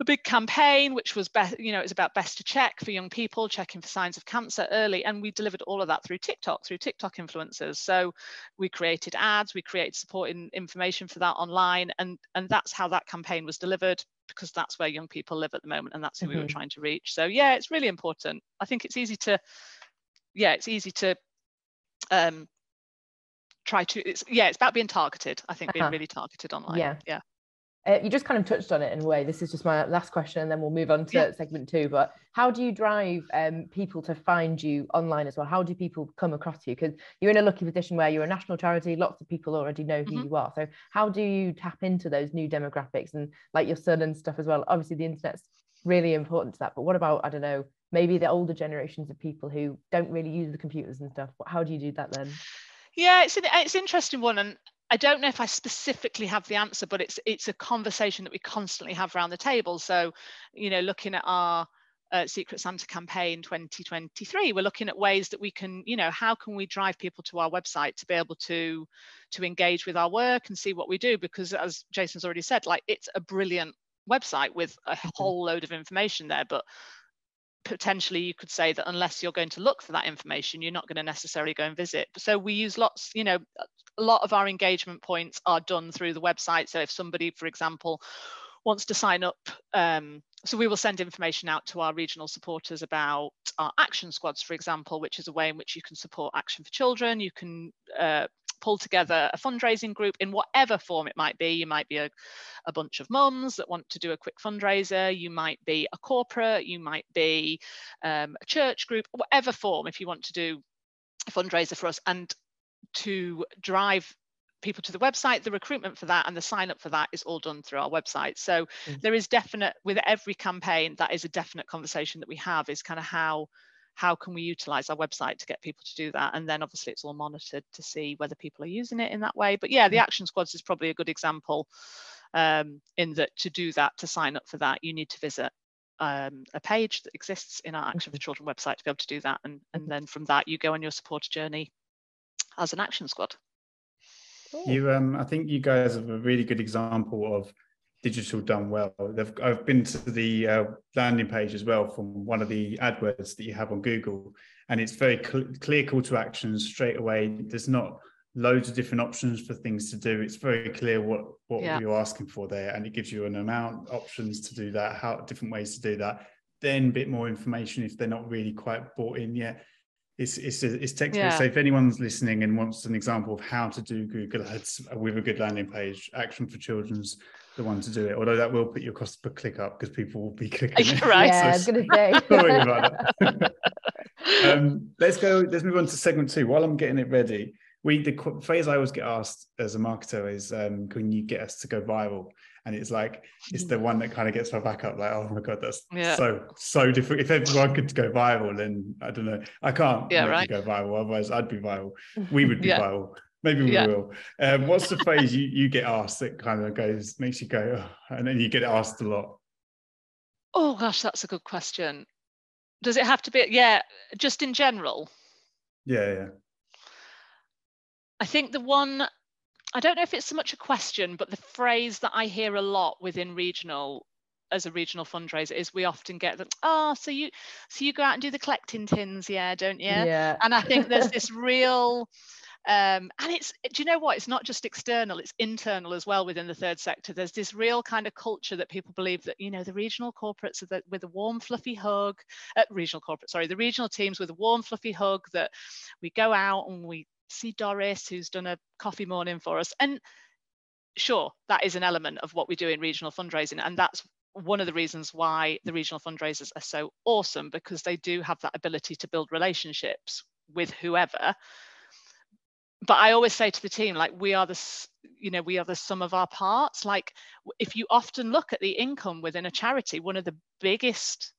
[SPEAKER 1] a big campaign, which was best, you know, it was about best to check for young people, checking for signs of cancer early, and we delivered all of that through TikTok, through TikTok influencers. So we created ads, we created supporting information for that online, and and that's how that campaign was delivered because that's where young people live at the moment, and that's who mm-hmm. we were mm-hmm. trying to reach. So yeah, it's really important. I think it's easy to, yeah, it's easy to um, try to it's yeah it's about being targeted i think being uh-huh. really targeted online
[SPEAKER 3] yeah
[SPEAKER 1] yeah
[SPEAKER 3] uh, you just kind of touched on it in a way. This is just my last question, and then we'll move on to yeah. segment two. But how do you drive um, people to find you online as well? How do people come across you? Because you're in a lucky position where you're a national charity. Lots of people already know who mm-hmm. you are. So how do you tap into those new demographics and like your son and stuff as well? Obviously, the internet's really important to that. But what about I don't know, maybe the older generations of people who don't really use the computers and stuff? How do you do that then?
[SPEAKER 1] Yeah, it's an it's interesting one, and I don't know if I specifically have the answer, but it's it's a conversation that we constantly have around the table. So, you know, looking at our uh, Secret Santa campaign 2023, we're looking at ways that we can, you know, how can we drive people to our website to be able to to engage with our work and see what we do? Because as Jason's already said, like it's a brilliant website with a mm-hmm. whole load of information there, but potentially you could say that unless you're going to look for that information you're not going to necessarily go and visit. So we use lots you know a lot of our engagement points are done through the website. So if somebody for example wants to sign up um, so we will send information out to our regional supporters about our action squads for example which is a way in which you can support action for children. You can uh, pull together a fundraising group in whatever form it might be. You might be a, a bunch of mums that want to do a quick fundraiser. You might be a corporate. You might be um, a church group, whatever form, if you want to do a fundraiser for us and to drive people to the website the recruitment for that and the sign up for that is all done through our website so mm. there is definite with every campaign that is a definite conversation that we have is kind of how how can we utilize our website to get people to do that and then obviously it's all monitored to see whether people are using it in that way but yeah the mm. action squads is probably a good example um, in that to do that to sign up for that you need to visit um, a page that exists in our action for mm-hmm. children website to be able to do that and, and mm-hmm. then from that you go on your supporter journey as an action squad
[SPEAKER 2] you um i think you guys have a really good example of digital done well. They've, I've been to the uh, landing page as well from one of the AdWords that you have on Google, and it's very cl- clear call to actions straight away. There's not loads of different options for things to do. It's very clear what what yeah. you're asking for there, and it gives you an amount options to do that, how different ways to do that. Then a bit more information if they're not really quite bought in yet. It's it's it's textbook. Yeah. So if anyone's listening and wants an example of how to do Google Ads with a good landing page, Action for Children's the one to do it. Although that will put your cost per click up because people will be clicking.
[SPEAKER 1] It. Right.
[SPEAKER 3] Yeah, so I was going to say. Sorry about
[SPEAKER 2] that. um, let's go. Let's move on to segment two. While I'm getting it ready, we the phrase I always get asked as a marketer is, um, "Can you get us to go viral?" And it's like it's the one that kind of gets my back up. Like, oh my god, that's yeah. so so different. If everyone could go viral, then I don't know. I can't yeah, right. go viral. Otherwise, I'd be viral. We would be yeah. viral. Maybe we yeah. will. Um, what's the phrase you, you get asked that kind of goes, makes you go, oh, and then you get asked a lot?
[SPEAKER 1] Oh gosh, that's a good question. Does it have to be? Yeah, just in general.
[SPEAKER 2] Yeah, yeah.
[SPEAKER 1] I think the one, I don't know if it's so much a question, but the phrase that I hear a lot within regional as a regional fundraiser is we often get that oh so you so you go out and do the collecting tins yeah don't you
[SPEAKER 3] yeah
[SPEAKER 1] and i think there's this real um, and it's, do you know what? It's not just external, it's internal as well within the third sector. There's this real kind of culture that people believe that, you know, the regional corporates the, with a warm, fluffy hug, uh, regional corporate, sorry, the regional teams with a warm, fluffy hug that we go out and we see Doris, who's done a coffee morning for us. And sure, that is an element of what we do in regional fundraising. And that's one of the reasons why the regional fundraisers are so awesome because they do have that ability to build relationships with whoever but I always say to the team, like we are the, you know, we are the sum of our parts. Like if you often look at the income within a charity, one of the biggest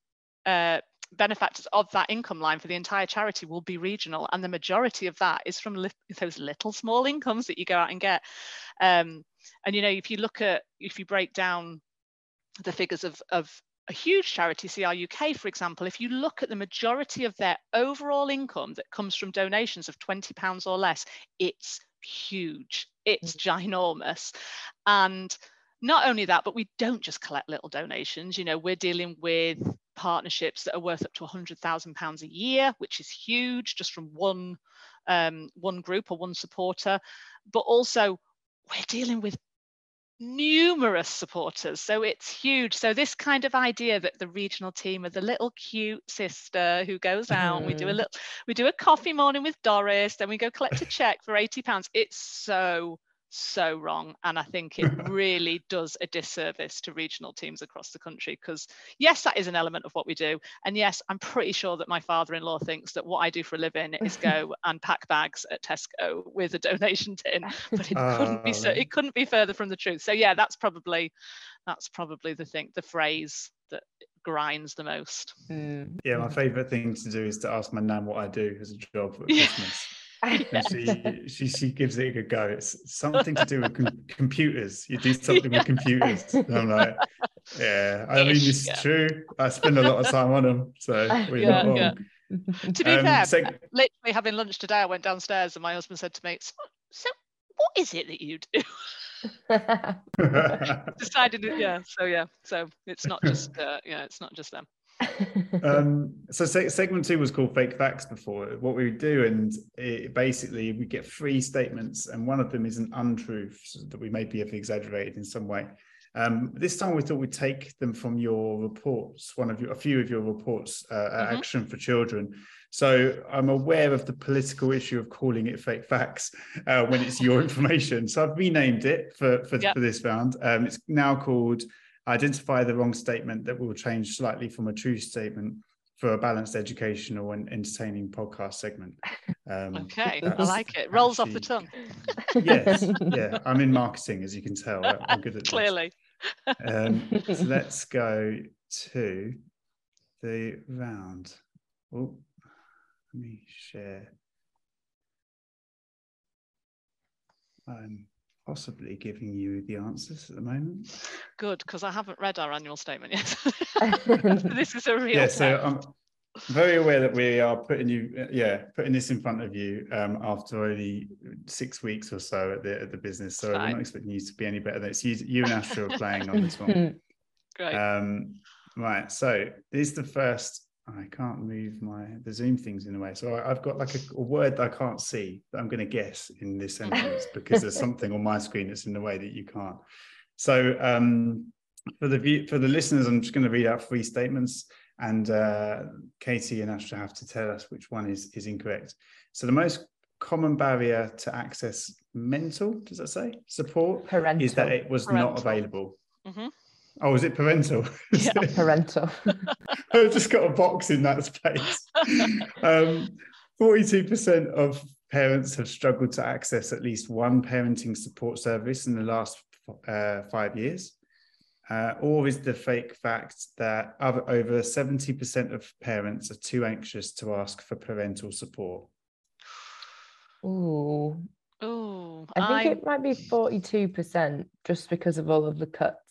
[SPEAKER 1] uh, benefactors of that income line for the entire charity will be regional, and the majority of that is from li- those little small incomes that you go out and get. Um, and you know, if you look at, if you break down the figures of of a huge charity, CR UK, for example, if you look at the majority of their overall income that comes from donations of £20 or less, it's huge, it's mm. ginormous. And not only that, but we don't just collect little donations. You know, we're dealing with partnerships that are worth up to £100,000 a year, which is huge just from one, um, one group or one supporter. But also, we're dealing with numerous supporters so it's huge so this kind of idea that the regional team are the little cute sister who goes out mm. we do a little we do a coffee morning with doris then we go collect a check for 80 pounds it's so so wrong. And I think it really does a disservice to regional teams across the country because, yes, that is an element of what we do. And yes, I'm pretty sure that my father in law thinks that what I do for a living is go and pack bags at Tesco with a donation tin, but it couldn't be so, oh. it couldn't be further from the truth. So yeah, that's probably that's probably the thing, the phrase that grinds the most.
[SPEAKER 2] Mm. Yeah, my favorite thing to do is to ask my nan what I do as a job at. Christmas and she, she she gives it a good go. It's something to do with com- computers. You do something yeah. with computers. And I'm like, yeah. I mean, it's yeah. true. I spend a lot of time on them, so we're yeah, not wrong. Yeah.
[SPEAKER 1] to be um, fair, so, literally having lunch today, I went downstairs and my husband said to me, "So, so what is it that you do?" Decided, it, yeah. So yeah, so it's not just uh, yeah, it's not just them
[SPEAKER 2] um, so segment two was called fake facts before. What we do and it, basically we get three statements and one of them is an untruth that we maybe have exaggerated in some way. Um, this time we thought we'd take them from your reports one of your a few of your reports uh, mm-hmm. action for children. So i'm aware of the political issue of calling it fake facts uh, when it's your information. So i've renamed it for for, yep. for this round. Um, it's now called identify the wrong statement that will change slightly from a true statement for a balanced educational and entertaining podcast segment.
[SPEAKER 1] Um, okay, I like it. Rolls actually, off the tongue.
[SPEAKER 2] yes, yeah. I'm in marketing, as you can tell. I'm good at
[SPEAKER 1] clearly.
[SPEAKER 2] Um, so let's go to the round. Oh, let me share. Um, possibly giving you the answers at the moment.
[SPEAKER 1] Good, because I haven't read our annual statement yet. this is a real.
[SPEAKER 2] Yeah, so I'm very aware that we are putting you, yeah, putting this in front of you um, after only six weeks or so at the at the business. So we're not expecting you to be any better. Than it's you, you and are playing on this one.
[SPEAKER 1] Great.
[SPEAKER 2] Um, right. So this is the first I can't move my the Zoom things in a way. So I, have got like a, a, word that I can't see that I'm going to guess in this sentence because there's something on my screen that's in the way that you can't. So um, for the view, for the listeners, I'm just going to read out three statements, and uh, Katie and Astra have to tell us which one is is incorrect. So the most common barrier to access mental, does that say support,
[SPEAKER 3] parental.
[SPEAKER 2] is that it was
[SPEAKER 1] parental.
[SPEAKER 2] not available.
[SPEAKER 1] Mm-hmm.
[SPEAKER 2] Oh, is it parental?
[SPEAKER 3] Yeah, parental.
[SPEAKER 2] I've just got a box in that space. Um, 42% of parents have struggled to access at least one parenting support service in the last uh, five years. Uh, or is the fake fact that over 70% of parents are too anxious to ask for parental support?
[SPEAKER 3] Ooh.
[SPEAKER 1] Ooh.
[SPEAKER 3] I think I... it might be 42% just because of all of the cuts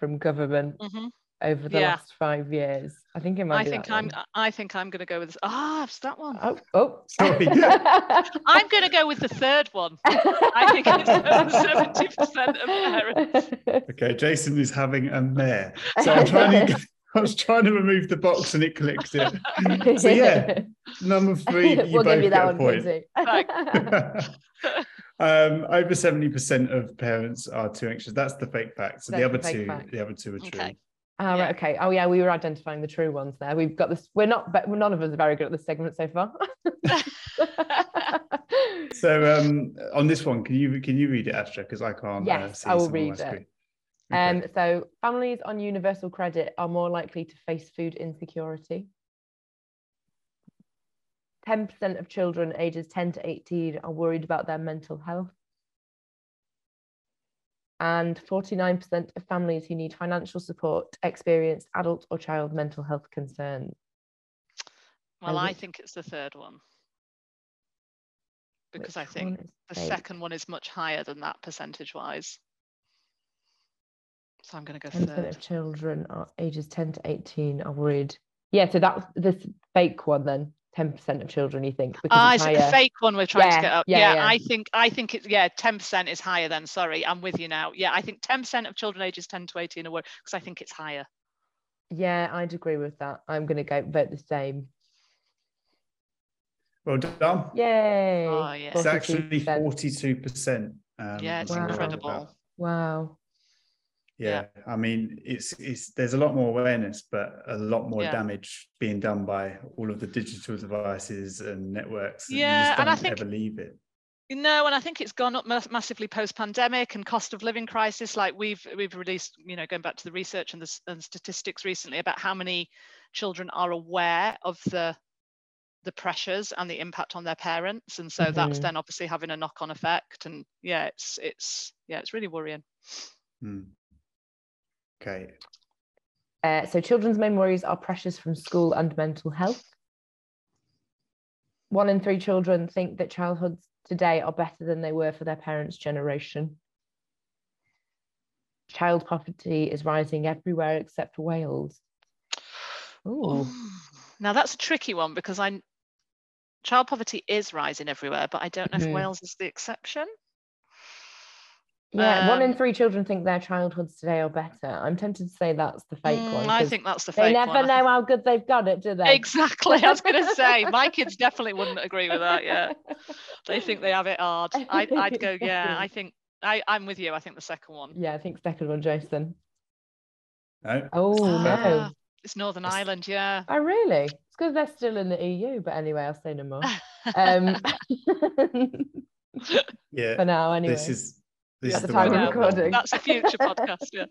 [SPEAKER 3] from government mm-hmm. over the yeah. last five years. I think it might. I
[SPEAKER 1] think I'm. One. I think I'm going to go with. Ah, oh, it's that one.
[SPEAKER 3] Oh, oh.
[SPEAKER 2] sorry.
[SPEAKER 1] I'm going to go with the third one. I think it's seventy percent of parents.
[SPEAKER 2] Okay, Jason is having a mare, so I'm trying to. I was trying to remove the box and it clicked it. So yeah, number three, you we'll both you get a point. Um, over 70% of parents are too anxious. That's the fake fact. So That's the other two, fact. the other two are true.
[SPEAKER 3] Okay. Oh, yeah. right, okay. Oh, yeah, we were identifying the true ones there. We've got this. We're not, but none of us are very good at this segment so far.
[SPEAKER 2] so, um, on this one, can you can you read it, Astra? Because I can't.
[SPEAKER 3] Uh, yes, uh, I will read it. Okay. Um, so, families on universal credit are more likely to face food insecurity. 10% of children ages 10 to 18 are worried about their mental health. And 49% of families who need financial support experience adult or child mental health concerns.
[SPEAKER 1] Well, I think it's the third one. Because I think the second one is much higher than that percentage wise. So I'm going to go 10% third.
[SPEAKER 3] of children are ages 10 to 18 are worried. Yeah, so that's this fake one then. 10% of children you think because
[SPEAKER 1] ah, it's a fake one we're trying yeah, to get up. yeah, yeah, yeah, i think i think it's yeah 10% is higher than sorry i'm with you now. Yeah i think 10% of children ages 10 to 18 are because i think it's higher.
[SPEAKER 3] Yeah i'd agree with that. I'm going to go vote the same.
[SPEAKER 2] Well done.
[SPEAKER 3] Yay.
[SPEAKER 1] Oh, yeah.
[SPEAKER 2] it's actually 42% um,
[SPEAKER 1] yeah it's wow. incredible.
[SPEAKER 3] Wow
[SPEAKER 2] yeah, yeah, i mean it's it's there's a lot more awareness but a lot more yeah. damage being done by all of the digital devices and networks
[SPEAKER 1] yeah
[SPEAKER 2] and,
[SPEAKER 1] and i think
[SPEAKER 2] ever leave it
[SPEAKER 1] No, and I think it's gone up massively post-pandemic and cost of living crisis. Like we've we've released, you know, going back to the research and the and statistics recently about how many children are aware of the the pressures and the impact on their parents, and so mm-hmm. that's then obviously having a knock-on effect. And yeah, it's it's yeah, it's really worrying.
[SPEAKER 2] Hmm. Okay.
[SPEAKER 3] Uh, so children's memories are pressures from school and mental health. One in three children think that childhoods today are better than they were for their parents' generation. Child poverty is rising everywhere except Wales.
[SPEAKER 1] Ooh. Now that's a tricky one because I child poverty is rising everywhere, but I don't know mm. if mm-hmm. Wales is the exception.
[SPEAKER 3] Yeah, um, one in um, three children think their childhoods today are better. I'm tempted to say that's the fake mm, one.
[SPEAKER 1] I think that's the fake one.
[SPEAKER 3] They never
[SPEAKER 1] one.
[SPEAKER 3] know how good they've got it, do they?
[SPEAKER 1] Exactly. I was going to say, my kids definitely wouldn't agree with that. Yeah. They think they have it hard. I'd, I'd go, yeah, I think, I, I'm with you. I think the second one.
[SPEAKER 3] Yeah, I think second one, Jason.
[SPEAKER 2] No.
[SPEAKER 3] Oh, no. Ah,
[SPEAKER 1] it's Northern it's... Ireland, yeah.
[SPEAKER 3] Oh, really? It's because they're still in the EU, but anyway, I'll say no more. Um,
[SPEAKER 2] yeah.
[SPEAKER 3] For now, anyway.
[SPEAKER 2] This is
[SPEAKER 3] this At the, the time of recording.
[SPEAKER 1] That's a future podcast. Yeah.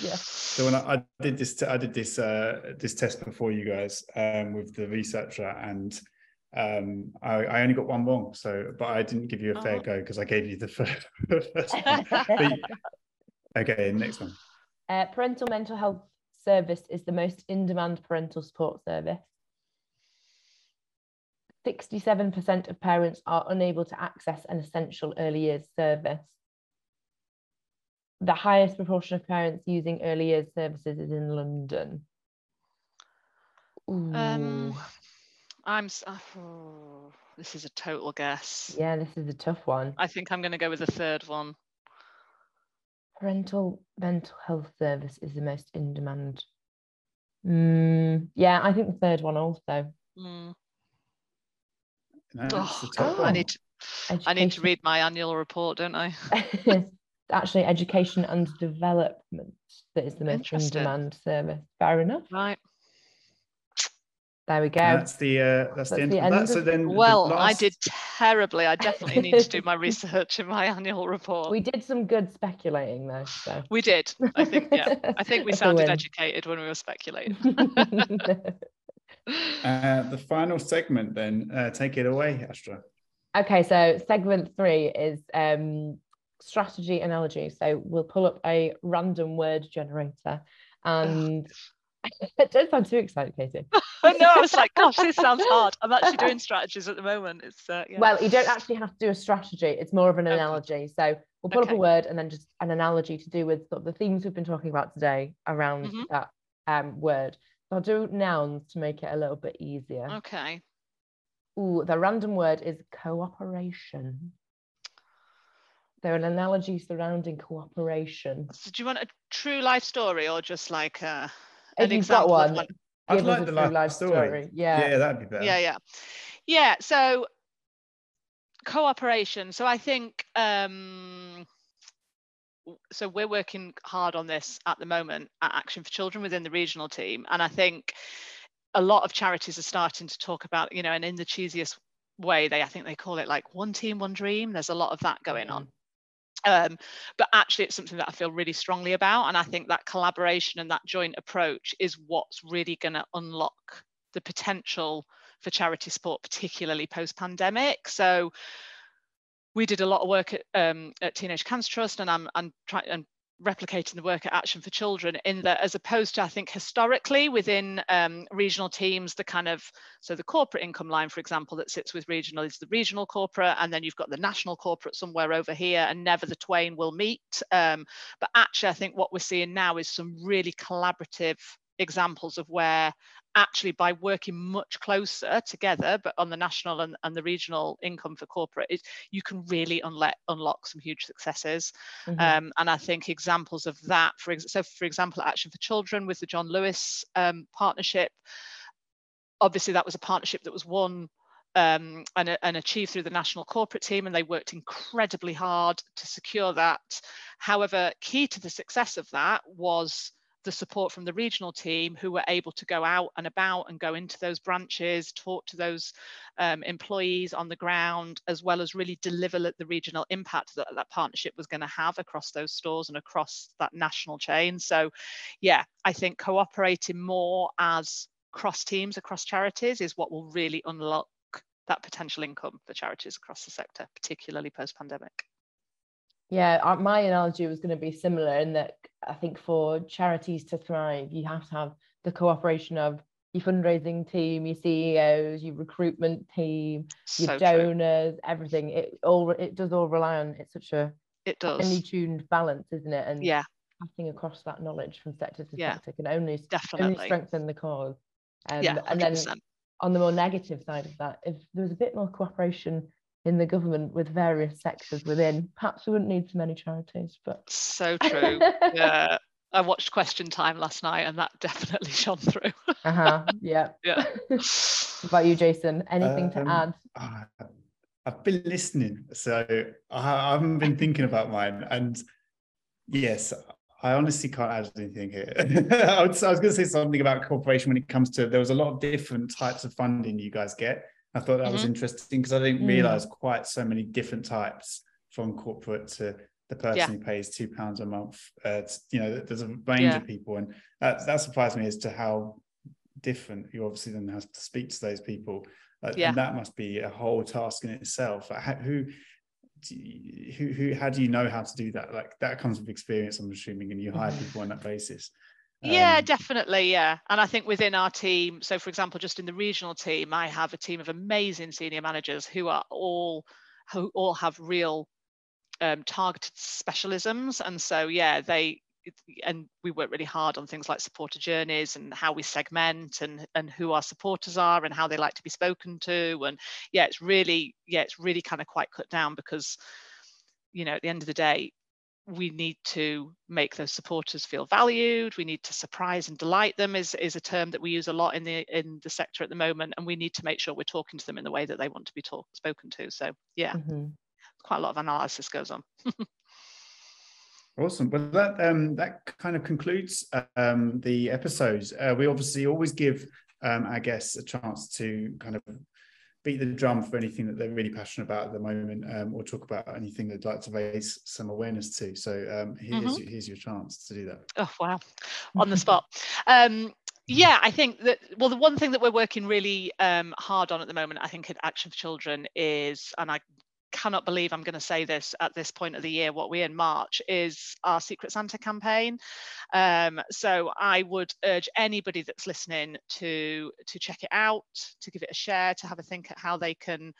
[SPEAKER 3] yeah.
[SPEAKER 2] So when I, I did this, I did this uh, this test before you guys um, with the researcher, and um, I, I, only got one wrong. So, but I didn't give you a fair oh. go because I gave you the first, first one. But, okay, next one.
[SPEAKER 3] Uh, parental mental health service is the most in-demand parental support service. 67% of parents are unable to access an essential early years service the highest proportion of parents using early years services is in London.
[SPEAKER 1] Um, I'm. Oh, this is a total guess.
[SPEAKER 3] Yeah, this is a tough one.
[SPEAKER 1] I think I'm going to go with the third one.
[SPEAKER 3] Parental mental health service is the most in demand. Mm, yeah, I think the third one also.
[SPEAKER 1] Mm. No, oh, I need to. Education. I need to read my annual report, don't I?
[SPEAKER 3] actually education and development that is the most in demand service. Fair enough.
[SPEAKER 1] Right.
[SPEAKER 3] There we go.
[SPEAKER 2] That's the uh, that's, that's the end, the end of that. So then,
[SPEAKER 1] well, the last... I did terribly. I definitely need to do my research in my annual report.
[SPEAKER 3] We did some good speculating though. So
[SPEAKER 1] we did. I think yeah. I think we sounded educated when we were speculating.
[SPEAKER 2] uh, the final segment, then, uh, take it away, Astra.
[SPEAKER 3] Okay, so segment three is um, strategy analogy. So we'll pull up a random word generator and I don't sound too excited, Katie.
[SPEAKER 1] no, I was like, gosh, this sounds hard. I'm actually doing strategies at the moment. It's uh, yeah.
[SPEAKER 3] well, you don't actually have to do a strategy. It's more of an analogy. So we'll pull okay. up a word and then just an analogy to do with sort of the themes we've been talking about today around mm-hmm. that um, word. So I'll do nouns to make it a little bit easier.
[SPEAKER 1] Okay.
[SPEAKER 3] Ooh, the random word is cooperation. They're an analogy surrounding cooperation.
[SPEAKER 1] So do you want a true life story or just like uh,
[SPEAKER 3] an
[SPEAKER 1] if example
[SPEAKER 3] got one,
[SPEAKER 1] one?
[SPEAKER 2] I'd like the life, life story. story.
[SPEAKER 3] Yeah.
[SPEAKER 2] Yeah, that'd be better.
[SPEAKER 1] Yeah, yeah. Yeah. So cooperation. So I think um so we're working hard on this at the moment at Action for Children within the regional team. And I think a lot of charities are starting to talk about, you know, and in the cheesiest way, they I think they call it like one team, one dream. There's a lot of that going on. Um, but actually, it's something that I feel really strongly about. And I think that collaboration and that joint approach is what's really going to unlock the potential for charity support, particularly post pandemic. So, we did a lot of work at, um, at Teenage Cancer Trust, and I'm, I'm trying and replicating the work at Action for Children in that as opposed to I think historically within um, regional teams the kind of so the corporate income line for example that sits with regional is the regional corporate and then you've got the national corporate somewhere over here and never the twain will meet. Um, but actually I think what we're seeing now is some really collaborative examples of where actually by working much closer together but on the national and, and the regional income for corporate it, you can really unlock unlock some huge successes mm-hmm. um, and i think examples of that for so for example action for children with the john lewis um, partnership obviously that was a partnership that was won um, and, and, achieved through the national corporate team, and they worked incredibly hard to secure that. However, key to the success of that was the support from the regional team who were able to go out and about and go into those branches, talk to those um, employees on the ground, as well as really deliver the regional impact that that partnership was going to have across those stores and across that national chain. So, yeah, I think cooperating more as cross teams across charities is what will really unlock that potential income for charities across the sector, particularly post pandemic.
[SPEAKER 3] Yeah, uh, my analogy was going to be similar in that I think for charities to thrive, you have to have the cooperation of your fundraising team, your CEOs, your recruitment team, your so donors, true. everything. It all it does all rely on it's such a
[SPEAKER 1] it does
[SPEAKER 3] finely tuned balance, isn't it? And
[SPEAKER 1] yeah,
[SPEAKER 3] passing across that knowledge from sector to
[SPEAKER 1] yeah.
[SPEAKER 3] sector can only
[SPEAKER 1] definitely
[SPEAKER 3] only strengthen the cause.
[SPEAKER 1] Um, yeah, 100%. and then
[SPEAKER 3] on the more negative side of that, if there was a bit more cooperation in the government with various sectors within, perhaps we wouldn't need so many charities. But
[SPEAKER 1] so true. yeah. I watched Question Time last night and that definitely shone through.
[SPEAKER 3] uh-huh. Yeah.
[SPEAKER 1] Yeah.
[SPEAKER 3] what about you, Jason? Anything um, to add?
[SPEAKER 2] Uh, I've been listening, so I haven't been thinking about mine. And yes, I honestly can't add anything here. I, was, I was going to say something about cooperation when it comes to there was a lot of different types of funding you guys get. I thought that mm-hmm. was interesting because I didn't mm. realize quite so many different types from corporate to the person yeah. who pays two pounds a month. Uh, you know, there's a range yeah. of people, and that, that surprised me as to how different you obviously then have to speak to those people. Uh, yeah. And that must be a whole task in itself. How, who you, who, who how do you know how to do that like that comes with experience i'm assuming and you hire mm-hmm. people on that basis
[SPEAKER 1] yeah um, definitely yeah. And i think within our team so for example just in the regional team i have a team of amazing senior managers who are all who all have real um, targeted specialisms. And so yeah they and we work really hard on things like supporter journeys and how we segment and and who our supporters are and how they like to be spoken to. And yeah it's really yeah it's really kind of quite cut down because you know at the end of the day we need to make those supporters feel valued we need to surprise and delight them is, is a term that we use a lot in the in the sector at the moment and we need to make sure we're talking to them in the way that they want to be talk, spoken to so yeah mm-hmm. quite a lot of analysis goes on
[SPEAKER 2] Awesome. Well, that um, that kind of concludes um, the episodes. Uh, we obviously always give um, our guests a chance to kind of beat the drum for anything that they're really passionate about at the moment, um, or talk about anything they'd like to raise some awareness to. So um, here's mm-hmm. here's your chance to do that.
[SPEAKER 1] Oh wow, on the spot. Um, yeah, I think that well, the one thing that we're working really um, hard on at the moment, I think, at Action for Children is, and I cannot believe I'm going to say this at this point of the year, what we're in March, is our Secret Santa campaign. Um, so I would urge anybody that's listening to to check it out, to give it a share, to have a think at how they can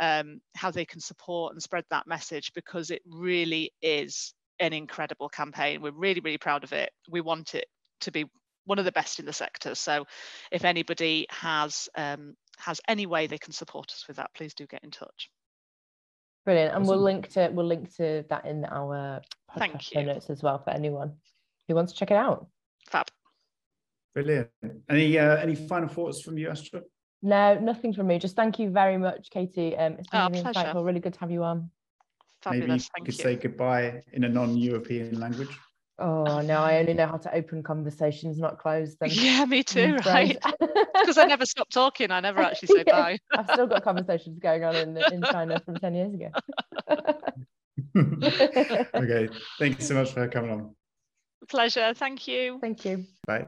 [SPEAKER 1] um, how they can support and spread that message because it really is an incredible campaign. We're really really proud of it. We want it to be one of the best in the sector. So if anybody has um, has any way they can support us with that, please do get in touch.
[SPEAKER 3] Brilliant. And awesome. we'll link to we'll link to that in our podcast notes as well for anyone who wants to check it out.
[SPEAKER 1] Fab.
[SPEAKER 2] Brilliant. Any uh, any final thoughts from you, Astra?
[SPEAKER 3] No, nothing from me. Just thank you very much, Katie. Um, it's been oh, really insightful. Really good to have you on.
[SPEAKER 1] Fabulous.
[SPEAKER 2] Maybe you
[SPEAKER 1] thank
[SPEAKER 2] could
[SPEAKER 1] you.
[SPEAKER 2] say goodbye in a non-European language.
[SPEAKER 3] Oh no, I only know how to open conversations, not close them.
[SPEAKER 1] Yeah, me too, right? Because I never stop talking. I never actually say yeah, bye.
[SPEAKER 3] I've still got conversations going on in in China from 10 years ago.
[SPEAKER 2] okay. Thank you so much for coming on.
[SPEAKER 1] Pleasure. Thank you.
[SPEAKER 3] Thank you.
[SPEAKER 2] Bye.